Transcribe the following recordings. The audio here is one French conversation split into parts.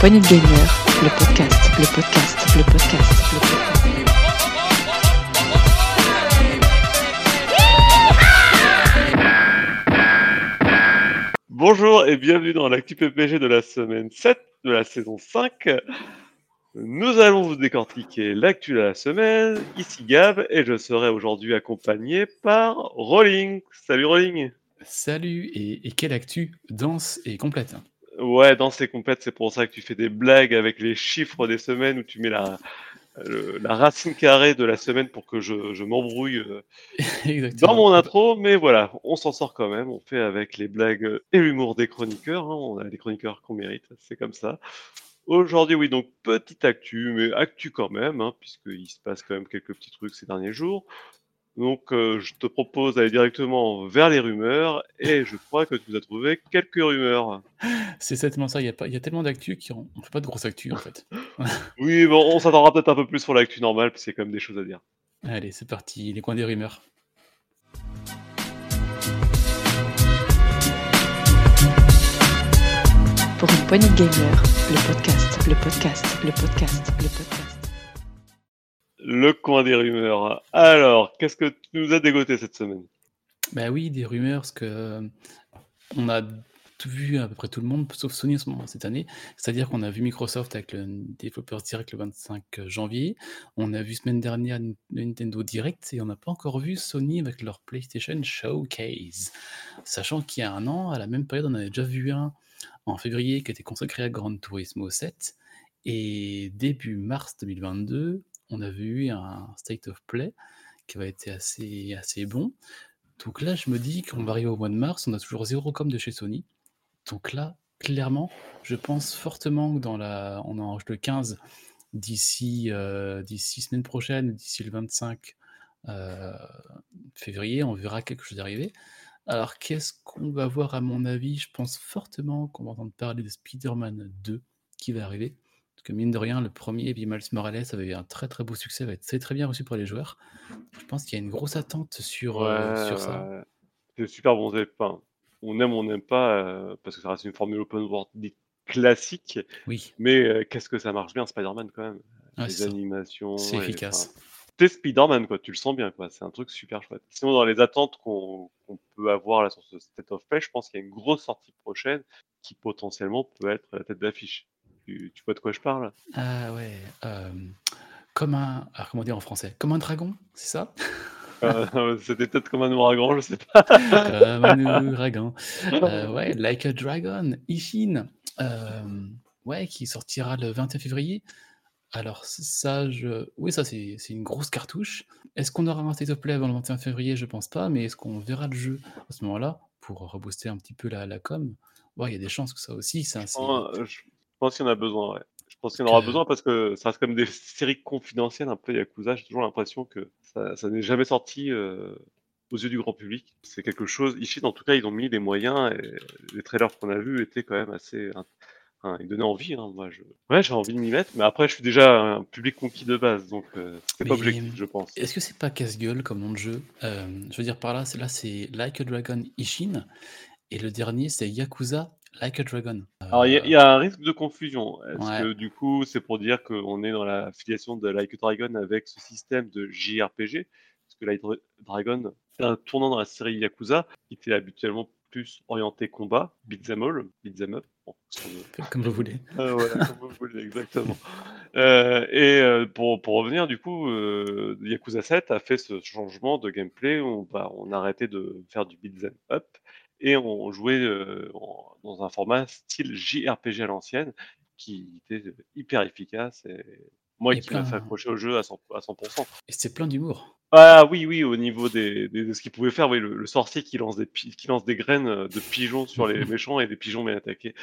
poignée de gamer, le podcast, le podcast, le podcast, le podcast. Bonjour et bienvenue dans l'actu PPG de la semaine 7 de la saison 5. Nous allons vous décortiquer l'actu de la semaine. Ici Gab et je serai aujourd'hui accompagné par Rolling. Salut Rolling. Salut, et, et quelle actu dense et complète. Ouais, dans ces complètes, c'est pour ça que tu fais des blagues avec les chiffres des semaines où tu mets la, le- la racine carrée de la semaine pour que je, je m'embrouille euh, dans mon intro. Mais voilà, on s'en sort quand même. On fait avec les blagues et l'humour des chroniqueurs. hein. On a les chroniqueurs qu'on mérite, c'est comme ça. Aujourd'hui, oui, donc petite actu, mais actu quand même, hein, puisqu'il se passe quand même quelques petits trucs ces derniers jours. Donc, euh, je te propose d'aller directement vers les rumeurs, et je crois que tu nous as trouvé quelques rumeurs. C'est certainement ça, il y a, pas, il y a tellement d'actu qu'on ne fait pas de grosse actu en fait. Oui, bon, on s'attendra peut-être un peu plus sur l'actu normale, puis c'est quand même des choses à dire. Allez, c'est parti, les coins des rumeurs. Pour une poignée de gamer, le podcast, le podcast, le podcast, le podcast. Le coin des rumeurs. Alors, qu'est-ce que tu nous as dégoté cette semaine? Bah oui, des rumeurs, parce que euh, on a vu à peu près tout le monde, sauf Sony ce moment, cette année. C'est-à-dire qu'on a vu Microsoft avec le Developers Direct le 25 janvier, on a vu semaine dernière le Nintendo Direct, et on n'a pas encore vu Sony avec leur PlayStation Showcase. Sachant qu'il y a un an, à la même période, on avait déjà vu un en février qui était consacré à Gran Turismo 7, et début mars 2022, on avait eu un State of Play qui avait été assez, assez bon. Donc là, je me dis qu'on va arriver au mois de mars, on a toujours zéro com de chez Sony. Donc là, clairement, je pense fortement que dans la, on enregistre le 15 d'ici euh, d'ici semaine prochaine, d'ici le 25 euh, février, on verra quelque chose arriver. Alors qu'est-ce qu'on va voir à mon avis? Je pense fortement qu'on va entendre parler de Spider-Man 2 qui va arriver. Parce que mine de rien, le premier, puis Miles Morales avait eu un très très beau succès, va être très très bien reçu par les joueurs. Je pense qu'il y a une grosse attente sur, euh, sur ça. ouais. C'est super bon. enfin, on aime, on n'aime pas, euh, parce que ça reste une formule open world classique. Oui, Mais euh, qu'est-ce que ça marche bien, Spider-Man, quand même. Ouais, les ça. animations. c'est efficace. enfin, T'es Spider-Man, quoi. Tu le sens bien, quoi. C'est un truc super chouette. Sinon, dans les attentes qu'on qu'on peut avoir là sur ce State of Play, je pense qu'il y a une grosse sortie prochaine qui potentiellement peut être la tête d'affiche. Tu, tu vois de quoi je parle? Ah ouais. euh, comme un. Alors comment dire en français? Comme un dragon, c'est ça? Euh, C'était peut-être comme un ouragan, je sais pas. Comme un ouragan. Euh, ouais, Like a Dragon, Ishin. ouais, qui sortira le 21 février. Alors ça, je... oui, ça c'est une grosse cartouche. Est-ce qu'on aura un State of Play avant le 21 février? Je pense pas, mais est-ce qu'on verra le jeu à ce moment-là pour rebooster un petit peu la, la com? Ouais, il y a des chances que ça aussi. Ça, je pense qu'il y en a besoin, ouais. Je pense qu'il y en aura besoin parce que ça reste comme des séries confidentielles, un peu Yakuza. J'ai toujours l'impression que ça, ça n'est jamais sorti euh, aux yeux du grand public. C'est quelque chose. Ici, en tout cas, ils ont mis des moyens et les trailers qu'on a vus étaient quand même assez. Ils donnaient envie. Hein, moi, je... Ouais, j'ai envie de m'y mettre, mais après, je suis déjà un public conquis de base, donc euh, c'est pas objectif, je pense. Est-ce que c'est pas casse-gueule comme nom de jeu? Euh, Je veux dire par là, c'est là c'est Like a Dragon Ishin et le dernier c'est Yakuza Like a Dragon. Alors, il y, a- il y a un risque de confusion. Est-ce Ouais. que du coup, c'est pour dire qu'on est dans la filiation de Like a Dragon avec ce système de JRPG Parce que Like a Dragon, c'est un tournant dans la série Yakuza qui était habituellement plus orienté combat, beat'em all, beat'em up. Bon, comme vous voulez. Euh, voilà, comme vous voulez, exactement. Euh, et euh, pour, pour revenir, du coup, euh, Yakuza 7 a fait ce changement de gameplay. où on a arrêté de faire du beat'em up et on jouait euh, en- dans un format style JRPG à l'ancienne qui était hyper efficace. Et moi Et qui m'a plein- fait accrocher au jeu à 100%. À 100%. Et c'est plein d'humour. Ah oui, oui, au niveau des, des- de ce qu'il pouvait faire, oui, le, le sorcier qui lance, des, qui lance des graines euh, de pigeons sur les méchants et des pigeons bien attaqués.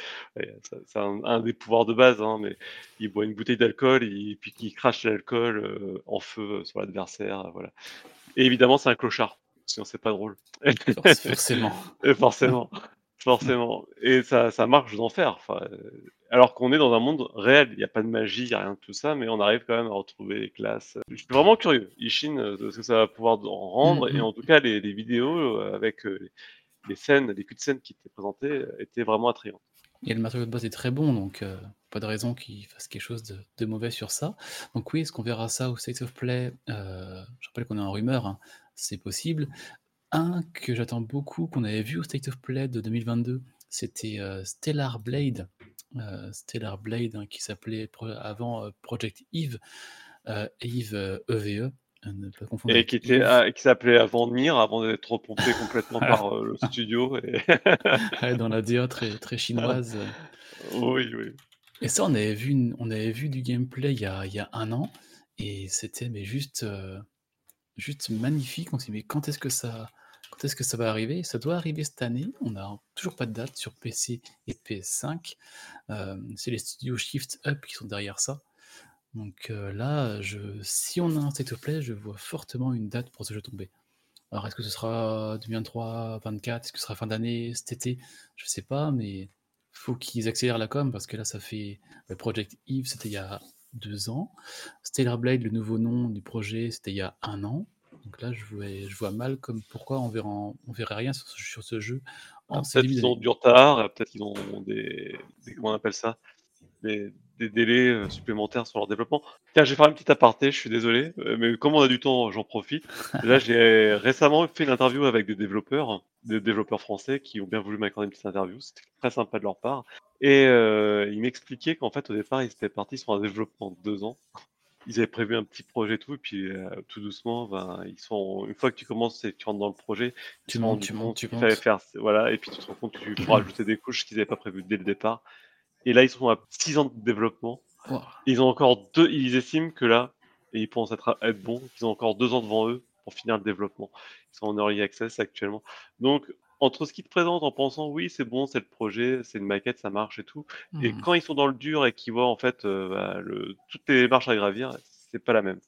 C'est un, un des pouvoirs de base, hein, mais il boit une bouteille d'alcool et puis il crache l'alcool euh, en feu sur l'adversaire. euh, Voilà. Et évidemment, c'est un clochard, sinon c'est pas drôle. For- Forcément. Et forcément, forcément. Et ça, ça marche d'enfer. Enfin, euh, alors qu'on est dans un monde réel, il n'y a pas de magie, il n'y a rien de tout ça, mais on arrive quand même à retrouver les classes. Je suis vraiment curieux, Ishin, euh, de ce que ça va pouvoir en rendre, Mhm. et en tout cas, les, les vidéos euh, avec les, les scènes, les cuts de scènes qui étaient présentées étaient vraiment attrayantes. Et le matériau de base est très bon, donc euh, pas de raison qu'ils fassent quelque chose de, de mauvais sur ça. Donc oui, est-ce qu'on verra ça au State of Play? Euh, Je rappelle qu'on est en rumeur, hein, c'est possible. Un que j'attends beaucoup, qu'on avait vu au State of Play de 2022, c'était euh, Stellar Blade. Euh, Stellar Blade, hein, qui s'appelait avant euh, Project Eve, Eve EVE, à ne pas confondre Et qui était, ah, qui s'appelait avant Nier, avant d'être repompé complètement par le studio. Et... Ouais, dans la DA très, très chinoise. oui, oui. Et ça, on avait vu, une- on avait vu du gameplay il y a, il y a un an, et c'était mais juste, juste magnifique. On s'est dit, mais quand est-ce que ça, va arriver? Ça doit arriver cette année. On n'a toujours pas de date sur PC et PS5. Euh, c'est les studios Shift Up qui sont derrière ça. Donc euh, là, si on a un state of play, je vois fortement une date pour ce jeu tomber. Alors, est-ce que ce sera 2023, 24, est-ce que ce sera fin d'année, cet été? Je sais pas, mais faut qu'ils accélèrent la com parce que là, ça fait le Project Eve, c'était il y a deux ans. Stellar Blade, le nouveau nom du projet, c'était il y a un an. Donc là, je vois, je vois mal comme pourquoi on verra, on verrait rien sur ce, sur ce jeu en Ah, peut-être qu'ils ont du retard, peut-être qu'ils ont des, des- comment on appelle ça, des, des délais euh, supplémentaires sur leur développement. Tiens, je vais faire une petite aparté, je suis désolé, euh, mais comme on a du temps, j'en profite. Là, j'ai récemment fait une interview avec des développeurs, des développeurs français qui ont bien voulu m'accorder une petite interview. C'était très sympa de leur part. Et euh, ils m'expliquaient qu'en fait, au départ, ils étaient partis sur un développement de deux ans. Ils avaient prévu un petit projet et tout, et puis euh, tout doucement, ben, ils sont, une fois que tu commences et que tu rentres dans le projet, Tu montes, tu montes, tu montes. faire, voilà, et puis tu te rends compte que tu pourras ajouter des couches qu'ils n'avaient pas prévues dès le départ. Et là, ils sont à 6 ans de développement. Ils ont encore deux, ils estiment que là, et ils pensent être, être bons, qu'ils ont encore deux ans devant eux pour finir le développement. Ils sont en early access actuellement. Donc, entre ce qu'ils te présentent en pensant, oui, c'est bon, c'est le projet, c'est une maquette, ça marche et tout, et Hmm. quand ils sont dans le dur et qu'ils voient en fait euh, bah, le, toutes les marches à gravir, c'est pas la même.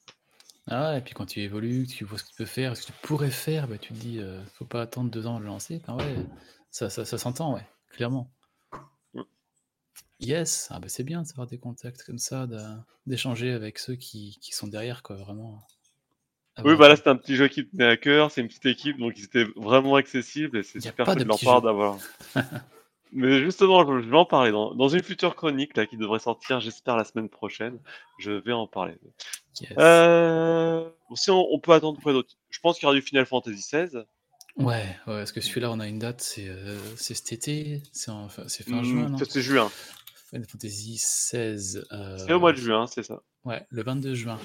Ah et puis quand tu évolues, tu vois ce que tu peux faire, ce que tu pourrais faire, bah, tu te dis, euh, faut pas attendre deux ans de le lancer. Ouais, ça, ça, ça s'entend, ouais, clairement. Yes, ah bah c'est bien d'avoir des contacts comme ça, d'échanger avec ceux qui, qui sont derrière, quoi, vraiment. Oui, Avoir- voilà, c'était un petit jeu qui tenait à cœur, c'est une petite équipe, donc ils étaient vraiment accessibles et c'est super cool de de leur part d'avoir. Mais justement, je vais en parler dans, dans une future chronique là qui devrait sortir, j'espère la semaine prochaine. Je vais en parler. Yes. Euh... Si on, on peut attendre quoi d'autre Je pense qu'il y aura du Final Fantasy XVI. Ouais, ouais, parce que celui-là, on a une date, c'est euh, cet été, c'est c'est fin Hmm, juin, c'est juin. Final Fantasy XVI. C'est au mois de euh, juin, c'est ça. Ouais, le 22 juin.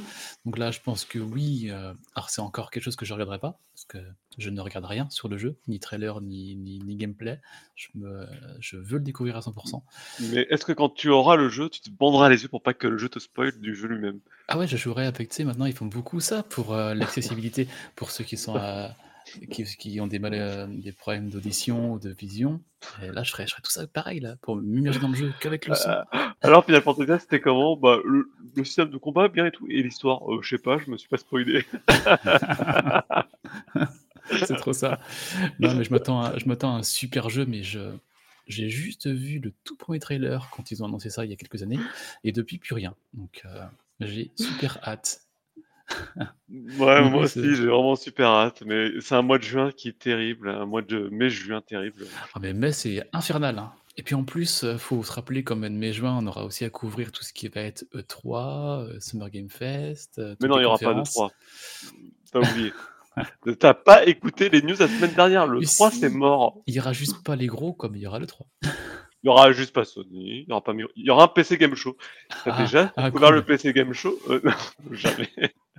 Donc là, je pense que oui. euh, alors, c'est encore quelque chose que je ne regarderai pas, parce que je ne regarde rien sur le jeu, ni trailer, ni, ni, ni gameplay. Je, me, je veux le découvrir à 100%. Mais est-ce que quand tu auras le jeu, tu te banderas les yeux pour pas que le jeu te spoil du jeu lui-même? Ah ouais, je jouerai avec, tu sais, maintenant, ils font beaucoup ça pour euh, l'accessibilité, pour ceux qui sont à- qui, qui ont des, mal, euh, des problèmes d'audition ou de vision. Et là, je ferai, je ferai tout ça pareil, là, pour m'immerger dans le jeu qu'avec le son. Alors Final Fantasy c'était comment? Bah le, le système de combat bien et tout et l'histoire, euh, je sais pas, je me suis pas spoilé. c'est trop ça. Non, mais je m'attends à, je m'attends à un super jeu, mais je, j'ai juste vu le tout premier trailer quand ils ont annoncé ça il y a quelques années, et depuis plus rien. Donc, euh, j'ai super hâte. Ouais, moi aussi, j'ai vraiment super hâte, mais c'est un mois de juin qui est terrible, un mois de mai-juin terrible. Ah, mais mai, c'est infernal. hein. Et puis en plus, euh, faut se rappeler qu'en mai-juin, on aura aussi à couvrir tout ce qui va être E3, euh, Summer Game Fest. euh, Mais non, il n'y aura pas de conférences. 3. T'as oublié. T'as pas écouté les news la semaine dernière, le Mais 3 si. c'est mort. Il y aura juste pas les gros comme il y aura le 3. Il y aura juste pas Sony, il y aura pas il y aura un PC Game Show. T'as Ah, déjà ah, cool. le PC Game Show Euh, non, Jamais.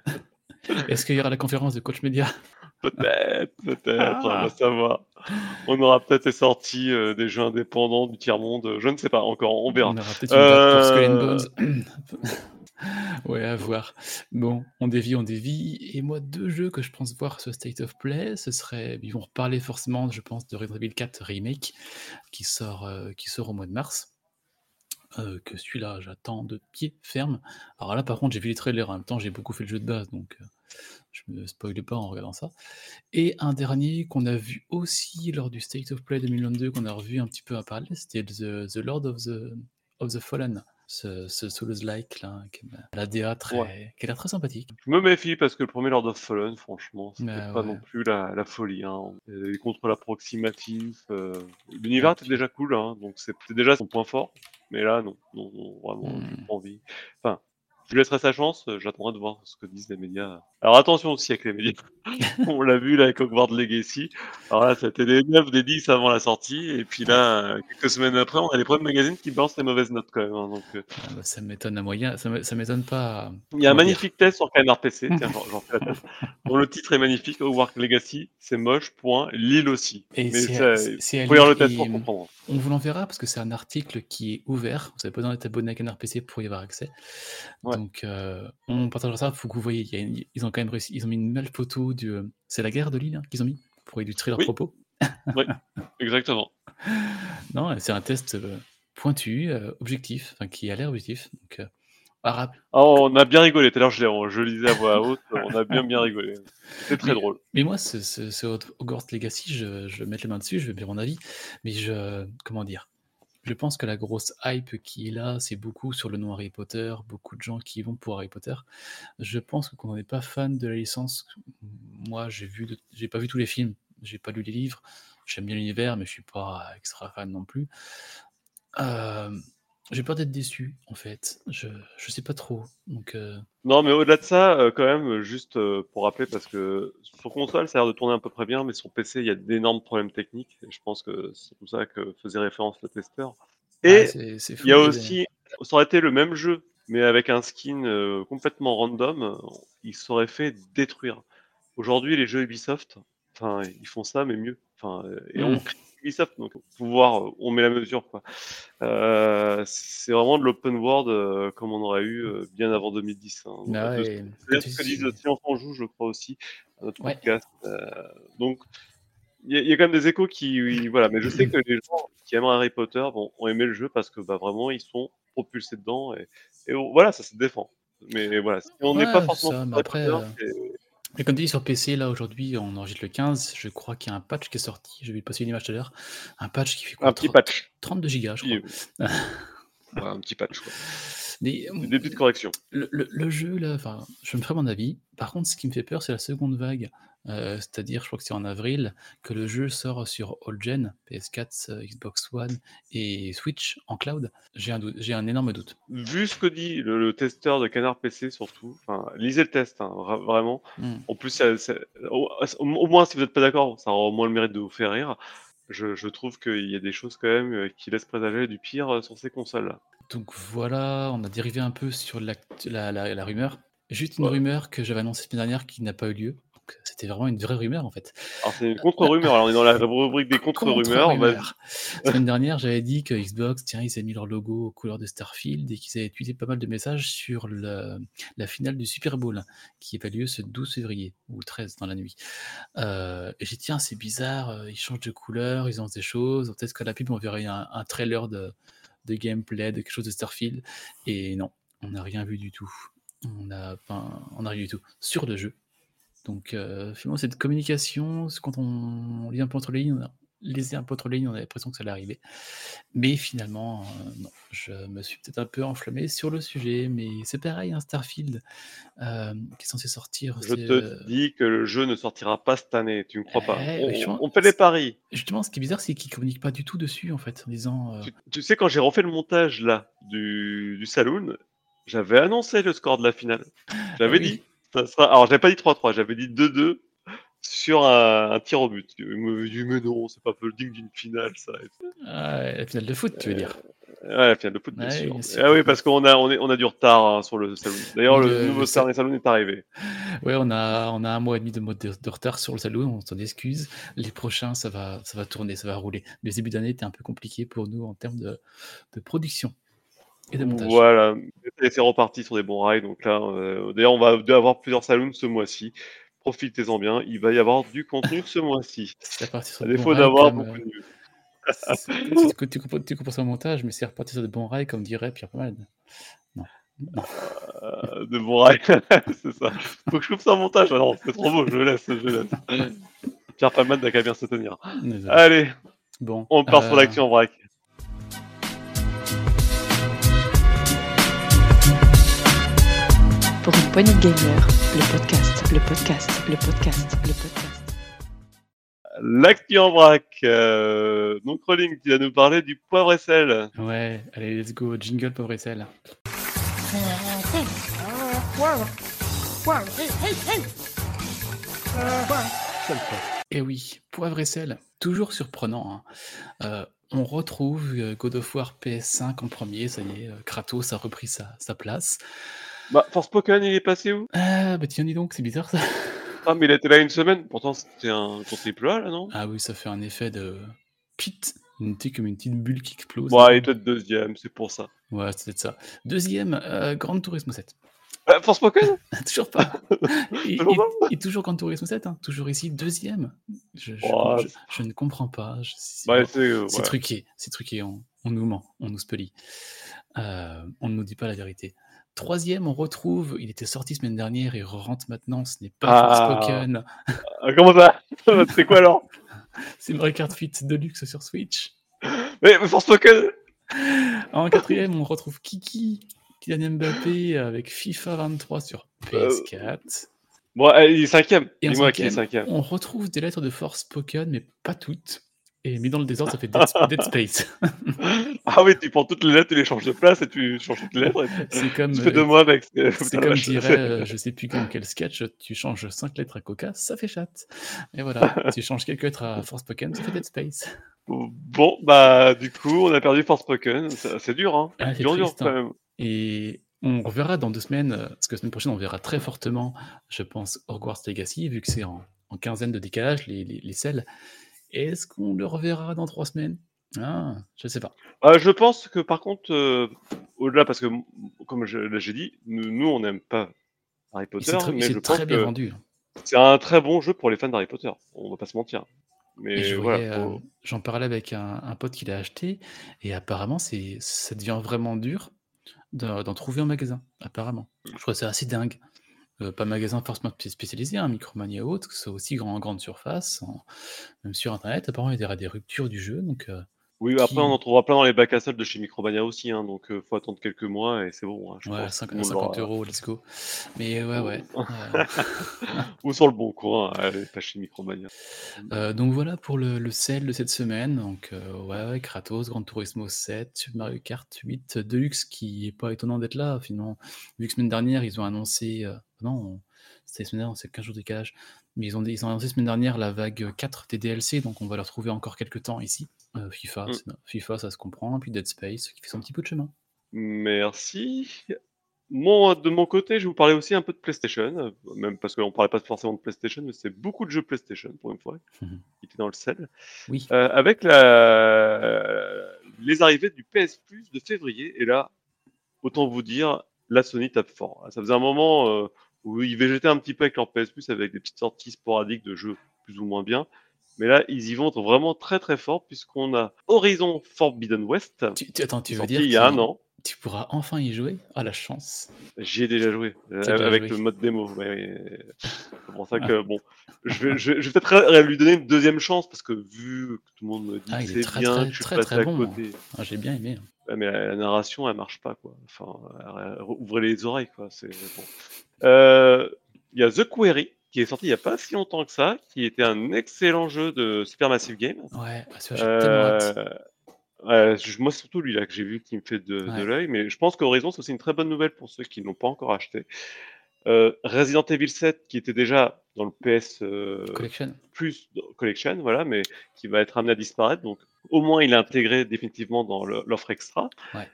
Est-ce qu'il y aura la conférence de Coach Media? Peut-être, peut-être, Ah. on va savoir. On aura peut-être les sorties euh, des jeux indépendants du tiers-monde, je ne sais pas encore, on verra. On aura peut-être une Skull and Euh, Bones. ouais, à voir. Bon, on dévie, on dévie. Et moi, deux jeux que je pense voir sur State of Play, ce serait. Ils vont reparler forcément, je pense, de Resident Evil 4 Remake, qui sort, euh, qui sort au mois de mars. Euh, que celui-là, j'attends de pied ferme. Alors là, par contre, j'ai vu les trailers en même temps, j'ai beaucoup fait le jeu de base, donc euh, je me spoile pas en regardant ça. Et un dernier qu'on a vu aussi lors du State of Play 2022, qu'on a revu un petit peu à parler, c'était the, Lord of the Fallen, ce, ce Souls-like là, qui a la DA très, Ouais. qui a l'air très sympathique. Je me méfie parce que le premier Lord of Fallen, franchement, c'était Bah pas ouais. non plus la, la folie. Hein. Les contrôles approximatifs, euh, l'univers était déjà cool, hein, donc c'était déjà son point fort. Mais là, non, non, non, vraiment, j'ai Hmm. pas envie. Enfin, je lui laisserai sa chance, euh, j'attendrai de voir ce que disent les médias. Alors attention aussi avec les médias. On l'a vu là avec Hogwarts Legacy. Alors là, c'était des 9, des 10 avant la sortie, et puis là, euh, quelques semaines après, on a les premiers magazines qui balancent les mauvaises notes quand même. hein, donc, euh, Ah bah, ça m'étonne à moyen, ça m'é- ça m'étonne pas. Il y a un magnifique test sur Canard PC, tiens, j'en fais la dont le titre est magnifique, Hogwarts Legacy, c'est moche, point, Lille aussi. Et Mais ça, faut lire le test pour comprendre. On vous l'enverra parce que c'est un article qui est ouvert. Vous n'avez pas besoin d'être abonné à Canard PC pour y avoir accès. Ouais. Donc, euh, on partagera ça. Il faut que vous voyez. il y a une- ils ont quand même réussi. Ils ont mis une belle photo du. euh, C'est la guerre de Lille hein, qu'ils ont mis pour illustrer leurs Oui. propos. Exactement. Non, c'est un test euh, pointu, objectif, enfin qui a l'air objectif. Donc, arabe. Ah, on a bien rigolé, tout à l'heure je, disais à voix haute, on a bien bien rigolé. C'était très Mais- drôle. Mais moi, ce, ce, ce Hogwarts Legacy, je, je vais mettre les mains dessus, je vais dire mon avis. Mais je. Comment dire? Je pense que la grosse hype qui est là, c'est beaucoup sur le nom Harry Potter, beaucoup de gens qui vont pour Harry Potter. Je pense que quand on n'est pas fan de la licence, moi, j'ai vu, j'ai pas vu tous les films, j'ai pas lu les livres, j'aime bien l'univers, mais je suis pas extra fan non plus. Euh, j'ai peur d'être déçu, en fait. Je, je sais pas trop. Donc, euh, Non, mais au-delà de ça, euh, quand même, juste euh, pour rappeler, parce que sur console, ça a l'air de tourner à peu près bien, mais sur PC, il y a d'énormes problèmes techniques, et je pense que c'est pour ça que faisait référence le testeur. Et ah, fou. il y a aussi, ça aurait été le même jeu, mais avec un skin complètement random, il s'aurait fait détruire. Aujourd'hui, les jeux Ubisoft, enfin, ils font ça, mais mieux. Enfin, et on Mm. Ubisoft, donc pouvoir, euh, on met la mesure, quoi. Euh, c'est vraiment de l'open world euh, comme on aurait eu euh, bien avant 2010. hein. Donc, Ah de- ouais, c'est ce que disent Silence en joue, je crois aussi, à notre Ouais. podcast. Donc, il y, a- il y a quand même des échos qui, oui, voilà. Mais je sais que les gens qui aiment Harry Potter bon, ont aimé le jeu parce que bah, vraiment ils sont propulsés dedans et, voilà, ça se défend. Mais voilà, si on n'est Ouais, pas forcément ça, après, Potter, Mais comme tu dis sur PC, là aujourd'hui, on enregistre le 15, je crois qu'il y a un patch qui est sorti, j'ai vu passer une image tout à l'heure, un patch qui fait quoi? Un petit 30 patch. 32 gigas, je crois. ouais, un petit patch. Quoi. Des débuts de correction. le, le- le jeu, là, enfin, je me ferai mon avis. Par contre, ce qui me fait peur, c'est la seconde vague. Euh, C'est-à-dire, je crois que c'est en avril, que le jeu sort sur All Gen, PS4, euh, Xbox One et Switch en cloud. J'ai un, j'ai un énorme doute. Vu ce que dit le, le testeur de Canard PC surtout, lisez le test, hein, vra- vraiment. Hmm. En plus, ça- ça- au, moins, si vous n'êtes pas d'accord, ça aura au moins le mérite de vous faire rire. Je, je trouve qu'il y a des choses quand même euh, qui laissent présager du pire sur ces consoles-là. Donc voilà, on a dérivé un peu sur la, la- la rumeur. Juste une Ouais. rumeur que j'avais annoncée la semaine dernière qui n'a pas eu lieu. Donc, C'était vraiment une vraie rumeur en fait. Alors, c'est une contre-rumeur. Alors, on est dans la rubrique des contre-rumeurs. Contre-rumeur. La semaine dernière, j'avais dit que Xbox, tiens, ils avaient mis leur logo aux couleurs de Starfield et qu'ils avaient tweeté pas mal de messages sur le- la finale du Super Bowl qui avait lieu ce 12 février ou le 13 dans la nuit. Euh, et j'ai dit, tiens, c'est bizarre, euh, ils changent de couleur, ils ont des choses. Peut-être qu'à la pub, on verrait un, un trailer de, de gameplay, de quelque chose de Starfield. Et non, on n'a rien vu du tout. On n'a enfin, on n'a rien du tout sur le jeu. Donc, euh, finalement, cette communication, quand on lit un peu entre les lignes, on a lisé un peu entre les lignes, on a l'impression que ça allait arriver. Mais finalement, euh, non, je me suis peut-être un peu enflammé sur le sujet, mais c'est pareil, un Starfield euh, qui est censé sortir. Je te euh, dis que le jeu ne sortira pas cette année. Tu me crois pas Eh, on, fait les paris. Justement, ce qui est bizarre, c'est qu'ils communiquent pas du tout dessus, en fait, en disant. Tu, tu sais, quand j'ai refait le montage là du, du saloon, j'avais annoncé le score de la finale. J'avais Ah oui. dit. Ça sera... Alors, j'avais pas dit 3-3, j'avais dit 2-2 sur un, un tir au but. Il me dit, mais non, c'est pas peu digne d'une finale, ça. ah, la finale de foot, tu veux dire Ouais, la finale de foot, bien Ouais, sûr. bien sûr. Ah oui, parce qu'on a, on est, on a du retard hein, sur le saloon. D'ailleurs, Oui, le, le- nouveau le Star Saloon est arrivé. Ouais, on a, on a un mois et demi de, mode de, de retard sur le salon, on s'en excuse. Les prochains, ça va, ça va tourner, ça va rouler. Le début d'année était un peu compliqué pour nous en termes de, de production et de montage. Voilà, et c'est reparti sur des bons rails. Donc là, euh, d'ailleurs, on va avoir plusieurs saloons ce mois-ci. Profitez-en bien, il va y avoir du contenu ce mois-ci. C'est reparti sur À de bons défaut rails, d'avoir comme, beaucoup de euh, tu, tu, ça au montage, mais c'est reparti sur de bons rails, comme dirait Pierre Pomade. Non. Euh, de bons rails, c'est ça. Faut que je coupe ça en montage. Ah non, c'est trop beau, je laisse, je laisse. Pierre Palman n'a qu'à bien se tenir. Allez, Bon, on part sur l'action en vrac. Pour une poignée de gamers, le podcast, le podcast, le podcast, le podcast. l'actu en vrac. Euh, donc, Rolling, tu vas nous parler du poivre et sel. Ouais, allez, let's go, jingle poivre et sel. Et oui, poivre et sel, toujours surprenant. hein. Euh, on retrouve euh, God of War PS5 en premier, ça y est, euh, Kratos a repris sa, sa place. Bah, Forspoken, il est passé où? Ah, bah tiens, dis donc, c'est bizarre ça. Ah, mais il était là une semaine. Pourtant, c'était un triple A, là, non? Ah oui, ça fait un effet de pit, une petite, comme une petite bulle qui explose. Bon, il est peut-être deuxième, c'est pour ça. Ouais, c'est peut-être ça. Deuxième, euh, Grand Turismo 7. Euh, Forspoken toujours pas. Et, Toujours et- toujours Grand Turismo 7, hein, toujours ici, deuxième. Je, je- je- je ne comprends pas. c'est- Ouais, euh, ouais. truqué, c'est truqué, on, on nous ment, on nous spolie. Euh, on ne nous dit pas la vérité. Troisième, on retrouve, il était sorti semaine dernière et rentre maintenant, ce n'est pas Ah. Forspoken, Ah, comment ça C'est quoi alors c'est Mario Kart 8 Deluxe sur Switch. Mais, mais Forspoken En quatrième, on retrouve Kiki, Kylian Mbappé avec FIFA 23 sur PS4. Bon, il est cinquième. Et en Dis-moi qui est cinquième, cinquième. on retrouve des lettres de Forspoken, mais pas toutes. Et mis dans le désordre, ça fait Dead, Dead Space. Ah oui, tu prends toutes les lettres, tu les changes de place et tu changes toutes les lettres. C'est comme, tu fais de euh, moi avec. c'est comme dirait, euh, je sais plus dans quel sketch, tu changes 5 lettres à Coca, ça fait chat. Et voilà, tu changes quelques lettres à Forspoken, ça fait Dead Space. Bon, bah, du coup, on a perdu Forspoken. C'est c'est dur, hein. Ah, c'est dur, dur, quand hein. même. Et on reverra dans deux semaines, euh, parce que la semaine prochaine, on verra très fortement, je pense, Hogwarts Legacy, vu que c'est en, en quinzaine de décalage, les, les, les selles. Est-ce qu'on le reverra dans trois semaines? Ah, je sais pas. Ah, je pense que par contre, euh, au-delà, parce que comme j'ai dit, nous, nous, on n'aime pas Harry Potter, très, mais s'est je pense très bien que vendu. c'est un très bon jeu pour les fans d'Harry Potter. On va pas se mentir. Mais je voilà. voyais, euh, j'en parlais avec un, un pote qui l'a acheté, et apparemment, c'est, ça devient vraiment dur d'en d'en trouver en magasin, apparemment. Je trouve ça assez dingue. Euh, pas magasin forcément spé- spécialisé, un Micromania ou autre, que ce soit aussi grand, en grande surface, en- même sur Internet, apparemment, il y aura des ruptures du jeu, donc... euh, Oui, qui- après, on en trouvera plein dans les bacs à sable de chez Micromania aussi, hein, donc euh, faut attendre quelques mois et c'est bon. hein, je Ouais, pense. 5 Tout le monde 50 l'aura. euros, let's go. Mais ouais, ouais. Ou sur le bon coin, allez, pas chez Micromania. euh, donc voilà pour le, le sel de cette semaine. Donc ouais, ouais, Kratos, Gran Turismo 7, Super Mario Kart 8 Deluxe, qui est pas étonnant d'être là finalement. Vu que semaine dernière, ils ont annoncé... non, la semaine dernière, c'est 15 jours de décalage. Mais ils ont, ils ont annoncé semaine dernière la vague 4 des DLC, donc on va le retrouver encore quelques temps ici. Euh, FIFA, Mm. c'est- FIFA, ça se comprend. Puis Dead Space, qui fait son petit peu de chemin. Merci. Mon, de mon côté, je vais vous parler aussi un peu de PlayStation, euh, même parce qu'on parlait pas forcément de PlayStation, mais c'est beaucoup de jeux PlayStation pour une fois, Mhm. qui étaient dans le sel. Oui. Euh, avec la... les arrivées du PS Plus de février, et là, autant vous dire, la Sony tape fort. Ça faisait un moment euh, où ils végétaient un petit peu avec leur PS Plus avec des petites sorties sporadiques de jeux plus ou moins bien. Mais là, ils y vont vraiment très très fort puisqu'on a Horizon Forbidden West, Tu, tu- attends, tu veux dire il y a un an. tu pourras enfin y jouer? Ah, la chance. J'y ai déjà joué euh, avec joué. le mode démo. ouais, ouais. C'est pour ça que bon, je vais, je vais- je vais peut-être lui donner une deuxième chance parce que vu que tout le monde me dit Ah, que c'est bien, très, que je suis très, passé très à bon. côté. Ah, J'ai bien aimé. Ouais, mais la, la narration, elle marche pas, quoi. Enfin, ouvrez les oreilles, quoi. C'est bon. Euh, Il y a The Query, qui est sorti il y a pas si longtemps que ça, qui était un excellent jeu de Supermassive Games. Ouais, celui-là, j'ai tellement hâte. Euh, moi, surtout lui là que j'ai vu qui me fait de, l'œil, mais je pense qu'Horizon, c'est aussi une très bonne nouvelle pour ceux qui ne l'ont pas encore acheté. Euh, Resident Evil 7, qui était déjà dans le PS euh, Collection. Plus Collection, voilà, mais qui va être amené à disparaître. Donc, au moins, il est intégré définitivement dans l'offre extra. Ouais.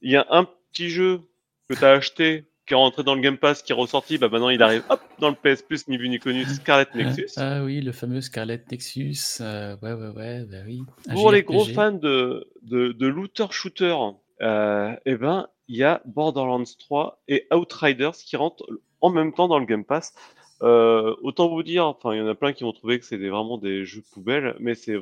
Il y a un petit jeu que tu as acheté, qui est rentré dans le Game Pass, qui est ressorti. Bah, maintenant, il arrive hop, dans le PS Plus, ni vu ni connu, Scarlet Nexus. Ah oui, le fameux Scarlet Nexus. euh, ouais, ouais, ouais, bah oui. Pour les gros fans de, de, de looter-shooter, euh, eh ben, il y a Borderlands 3 et Outriders qui rentrent en même temps dans le Game Pass. Euh, autant vous dire, enfin, il y en a plein qui vont trouver que c'est vraiment des jeux poubelles, mais c'est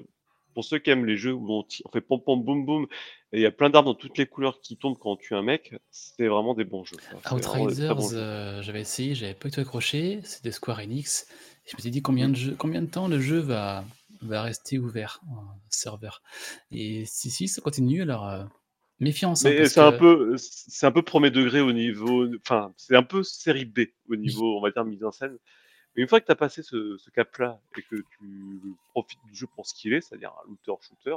pour ceux qui aiment les jeux où on, fait pom pom boum boum, et il y a plein d'armes dans toutes les couleurs qui tombent quand on tue un mec, c'est vraiment des bons jeux. C'est des Outriders, bons euh, j'avais essayé, j'avais pas tout accroché. C'était Square Enix. Et je me suis dit combien de, jeux, combien de temps le jeu va, va rester ouvert, en serveur? Et si, si, ça continue, alors euh, méfiance. hein, c'est un peu, c'est un peu premier degré au niveau, enfin, c'est un peu série B au niveau, on va dire, mise en scène. Mais une fois que tu as passé ce, ce cap-là et que tu profites du jeu pour ce qu'il est, c'est-à-dire un looter-shooter,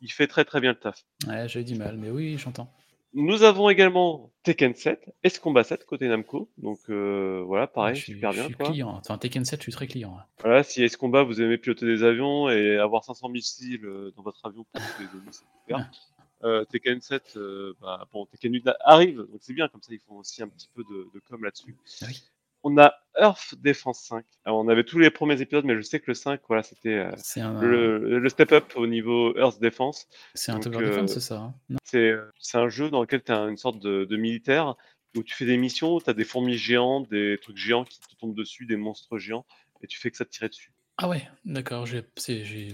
il fait très très bien le taf. Ouais, j'ai du mal, mais oui, j'entends. Nous avons également Tekken 7, S Combat 7 côté Namco. Donc euh, voilà, Ouais, pareil, je suis, super je bien suis quoi. client. Enfin, Tekken 7, je suis très client. Voilà, si S Combat vous aimez piloter des avions et avoir 500 missiles euh, dans votre avion pour les ennemis, c'est super. Euh, Tekken 7, euh, bah, bon, Tekken 8 arrive, donc c'est bien, comme ça ils font aussi un petit peu de, de com là-dessus. Ah oui. On a Earth Defense 5. Alors, on avait tous les premiers épisodes, mais je sais que le 5, voilà, c'était euh, un, le, le step up au niveau Earth Defense. c'est un tower defense, euh, c'est ça hein? C'est euh, c'est un jeu dans lequel tu as une sorte de, de militaire où tu fais des missions, tu as des fourmis géantes, des trucs géants qui te tombent dessus, des monstres géants, et tu fais que ça te tirer dessus. Ah ouais, d'accord. J'ai,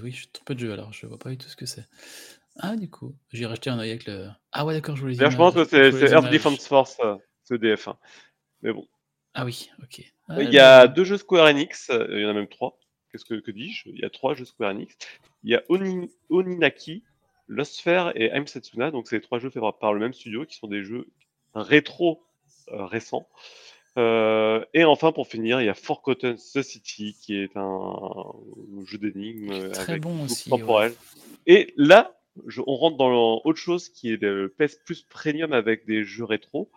oui, je peu de jeu alors. Je vois pas du tout ce que c'est. Ah, du coup, j'ai racheté un œil avec le. Ah ouais, d'accord, je les D'ailleurs, je pense que c'est Earth. Defense Force, ce DF1. Mais bon. Ah oui, ok. Ah, Il y a deux jeux Square Enix, euh, il y en a même trois. Qu'est-ce que, que dis-je? Il y a trois jeux Square Enix. Il y a Oni, Oninaki, Lost Sphere et I'm Setsuna. Donc, c'est les trois jeux faits par, le même studio qui sont des jeux rétro euh, récents. Euh, et enfin, pour finir, il y a Forgotten City qui est un jeu d'énigmes euh, très avec bon aussi, ouais. temporelle. Et là, je- on rentre dans autre chose qui est le PS Plus Premium avec des jeux rétro.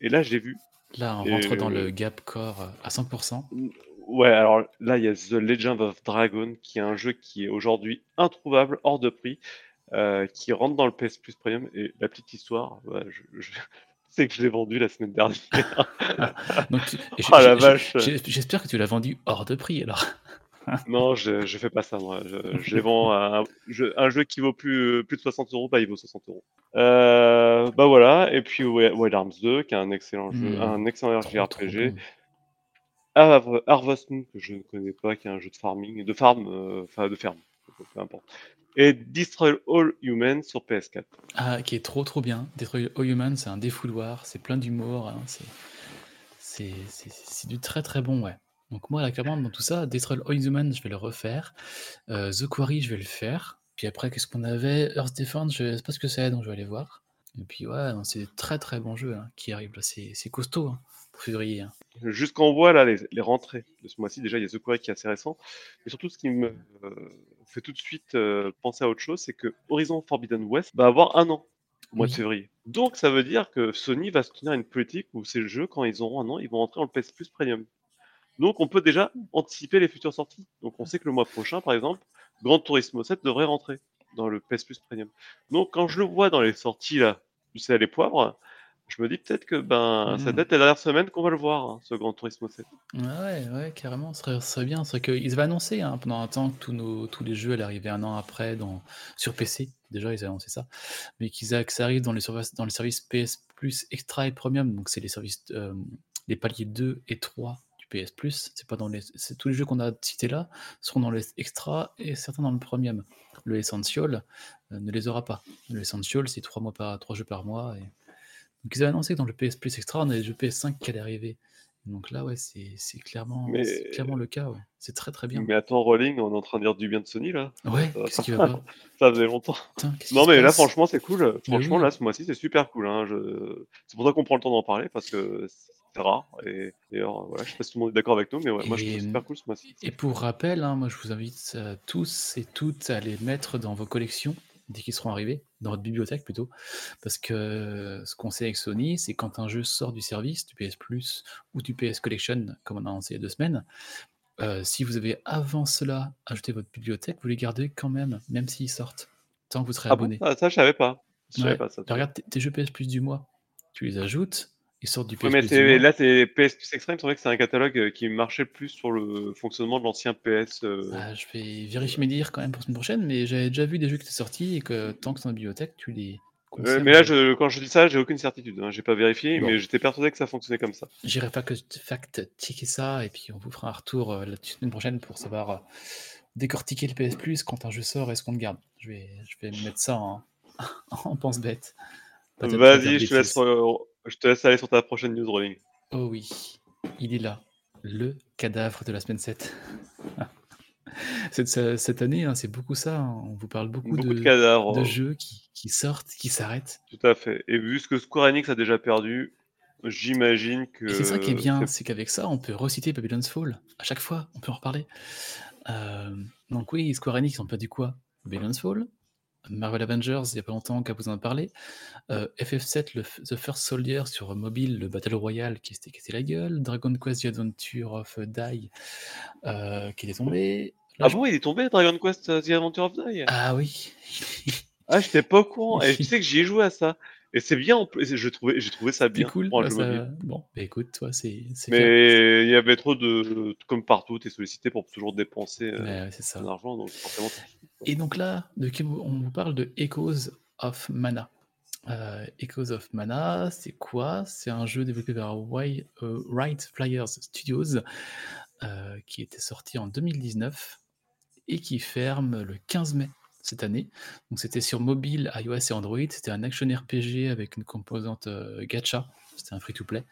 Et là, j'ai vu Là, on Et, rentre dans euh, le gap core euh, à 100%. Ouais, alors là, il y a The Legend of Dragon, qui est un jeu qui est aujourd'hui introuvable, hors de prix, euh, qui rentre dans le PS Plus Premium. Et la petite histoire, ouais, je, je- c'est que je l'ai vendu la semaine dernière. Oh J'espère que tu l'as vendu hors de prix alors. Non, je, je fais pas ça, moi. Je, je les vends à un jeu, un jeu qui vaut plus, plus de 60 euros, bah, il vaut 60 euros. Euh, bah voilà, et puis Wild Arms 2, qui est un excellent jeu, Hmm, un excellent RPG. Har- Harvest Moon, que je ne connais pas, qui est un jeu de farming, de farm, euh, enfin de ferme, peu importe. Et Destroy All Humans sur PS4. Ah, qui est trop trop bien. Destroy All Humans, c'est un défouloir, c'est plein d'humour. hein, c'est du très très bon, ouais. Donc moi, là, clairement, dans tout ça, Destroy All Humans, je vais le refaire. Euh, The Quarry, je vais le faire. Puis après, qu'est-ce qu'on avait? Earth Defense, je sais pas ce que c'est, donc je vais aller voir. Et puis ouais, c'est des très très bons jeux hein, qui arrivent là. C'est costaud hein, pour février. hein. Jusqu'on voit là les, les rentrées de ce mois-ci, déjà il y a The Quarry qui est assez récent. Mais surtout, ce qui me euh, fait tout de suite euh, penser à autre chose, c'est que Horizon Forbidden West va avoir un an au mois de février. Donc ça veut dire que Sony va se tenir une politique où ces jeux, quand ils auront un an, ils vont rentrer le PS Plus Premium. Donc on peut déjà anticiper les futures sorties. Donc on sait que le mois prochain, par exemple, Gran Turismo 7 devrait rentrer dans le PS Plus Premium. Donc quand je le vois dans les sorties là, du sel et les poivres, je me dis peut-être que ben ça Mhm. date être la dernière semaine qu'on va le voir, hein, ce Gran Turismo 7. Ouais, ouais, carrément, ce serait, bien. C'est qu'ils avaient annoncé hein, pendant un temps que tous, nos, tous les jeux allaient arriver un an après dans, sur PC. Déjà, ils avaient annoncé ça. Mais qu'ils a- que ça arrive dans les, services, dans les services PS Plus Extra et Premium. Donc, c'est les services, euh, les paliers 2 et 3 du PS Plus. C'est pas dans les. c'est- Tous les jeux qu'on a cités là seront dans les Extra et certains dans le Premium. Le Essential euh, ne les aura pas. Le Essential, c'est 3 mois par, trois jeux par mois. Et... Donc, ils avaient annoncé que dans le PS Plus Extra, on a les jeux PS5 qui allaient arriver. Donc là, ouais, c'est c'est clairement, Mais- c'est clairement le cas, ouais. C'est très très bien. Mais attends, Rolling, on est en train de dire du bien de Sony là. Ouais, Ça va qu'est-ce qui va pas Ça faisait longtemps. Putain, Non mais là franchement c'est cool. Franchement oui. là ce mois-ci c'est super cool. Hein. Je... C'est pour ça qu'on prend le temps d'en parler parce que rare. Et d'ailleurs voilà, je sais pas si tout le monde est d'accord avec nous, mais ouais, moi je trouve super cool ce. Et pour rappel, hein, moi je vous invite euh, tous et toutes à les mettre dans vos collections dès qu'ils seront arrivés, dans votre bibliothèque plutôt. Parce que euh, ce qu'on sait avec Sony, c'est quand un jeu sort du service, du PS Plus ou du PS Collection, comme on a annoncé il y a deux semaines, euh, si vous avez avant cela ajouté votre bibliothèque, vous les gardez quand même, même s'ils sortent, tant que vous serez Ah bon? abonné. Ah, Ça je savais pas. Je savais pas ça. Regarde tes, tes jeux PS Plus du mois, tu les ajoutes, ils sortent du PS Ouais, mais c'est- là c'est PS Plus Extra, il me semblait que c'est un catalogue euh, qui marchait plus sur le fonctionnement de l'ancien PS. euh, Ah, je vais vérifier mes dires quand même pour la semaine prochaine, mais j'avais déjà vu des jeux qui étaient sortis et que tant que c'est dans la bibliothèque, tu les euh, mais là, je, quand je dis ça, j'ai aucune certitude. Hein. J'ai pas vérifié, Bon. mais j'étais persuadé que ça fonctionnait comme ça. J'irai pas que fact-checker ça et puis on vous fera un retour euh, la semaine prochaine pour savoir décortiquer le PS Plus quand un jeu sort et ce qu'on le garde. Je vais, je vais me mettre ça en, en pense bête. Vas-y, je te laisse, je te laisse aller sur ta prochaine news rolling. Oh oui, il est là, le cadavre de la semaine 7. cette, ce- cette année, hein, c'est beaucoup ça. hein. On vous parle beaucoup, Beaucoup de, de, cadavres. de jeux qui, qui sortent, qui s'arrêtent. Tout à fait. Et vu ce que Square Enix a déjà perdu, j'imagine Et c'est ça qui est que bien, c'est qu'avec ça, on peut reciter Babylon's Fall à chaque fois, on peut en reparler. Euh, donc oui, Square Enix, on peut dire quoi? Babylon's Fall, Marvel Avengers, il y a pas longtemps, qu'a vous en parlé, euh, FF7, le F- The First Soldier sur mobile, le Battle Royale qui s'était cassé la gueule, Dragon Quest The Adventure of Die euh, qui est tombé. Là, Ah je- bon, il est tombé Dragon Quest euh, The Adventure of Die? Ah oui, Ah, j'étais pas au courant. Et tu sais que j'y ai joué à ça. Et c'est bien, je trouvais, j'ai trouvé ça c'est bien cool. un ouais, jeu ça-. Bon, bah écoute, toi, c'est c'est. Mais il y avait trop de. Comme partout, t'es sollicité pour toujours dépenser euh, Ouais, c'est ça. ton argent, donc forcément. Et donc là, de qui vous- on vous parle de Echoes of Mana. Euh, Echoes of Mana, c'est quoi? C'est un jeu développé par Wy- euh, Wright Flyers Studios euh, qui était sorti en 2019 et qui ferme le 15 mai cette année. Donc c'était sur mobile, iOS et Android. C'était un action RPG avec une composante euh, gacha. C'était un free-to-play.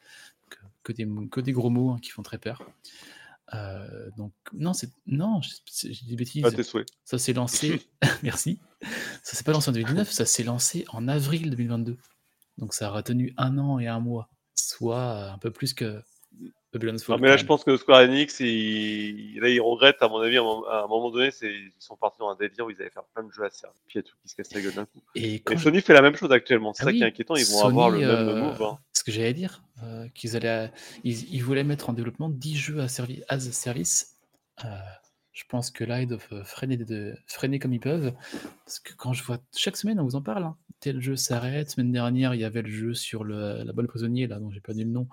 Que, que des, que des gros mots hein, qui font très peur. Euh, donc non, c'est non, j'ai des bêtises. À tes souhaits. Ça s'est lancé, merci. Ça s'est pas lancé en 2019, ça s'est lancé en avril 2022. Donc ça aura tenu un an et un mois, soit un peu plus que Babylon's Fall. Non, mais là, je pense que Square Enix, il... là, ils regrettent, à mon avis, à un moment, donné, ils sont partis dans un délire où ils allaient faire plein de jeux à servir. Puis il y a tout qui se casse la gueule d'un coup. Et Et quand je- Sony fait la même chose actuellement. C'est Ah ça qui est inquiétant. Ils vont Sony, avoir le même euh, move. hein. Ce que j'allais dire, euh, qu'ils allaient, ils, ils voulaient mettre en développement 10 jeux à servi, as a service. Euh, je pense que là, ils doivent freiner, de, freiner comme ils peuvent. Parce que quand je vois, chaque semaine, on vous en parle. hein. Tel jeu s'arrête. Semaine dernière, il y avait le jeu sur le- la bonne prisonnier, là, dont j'ai pas dit le nom,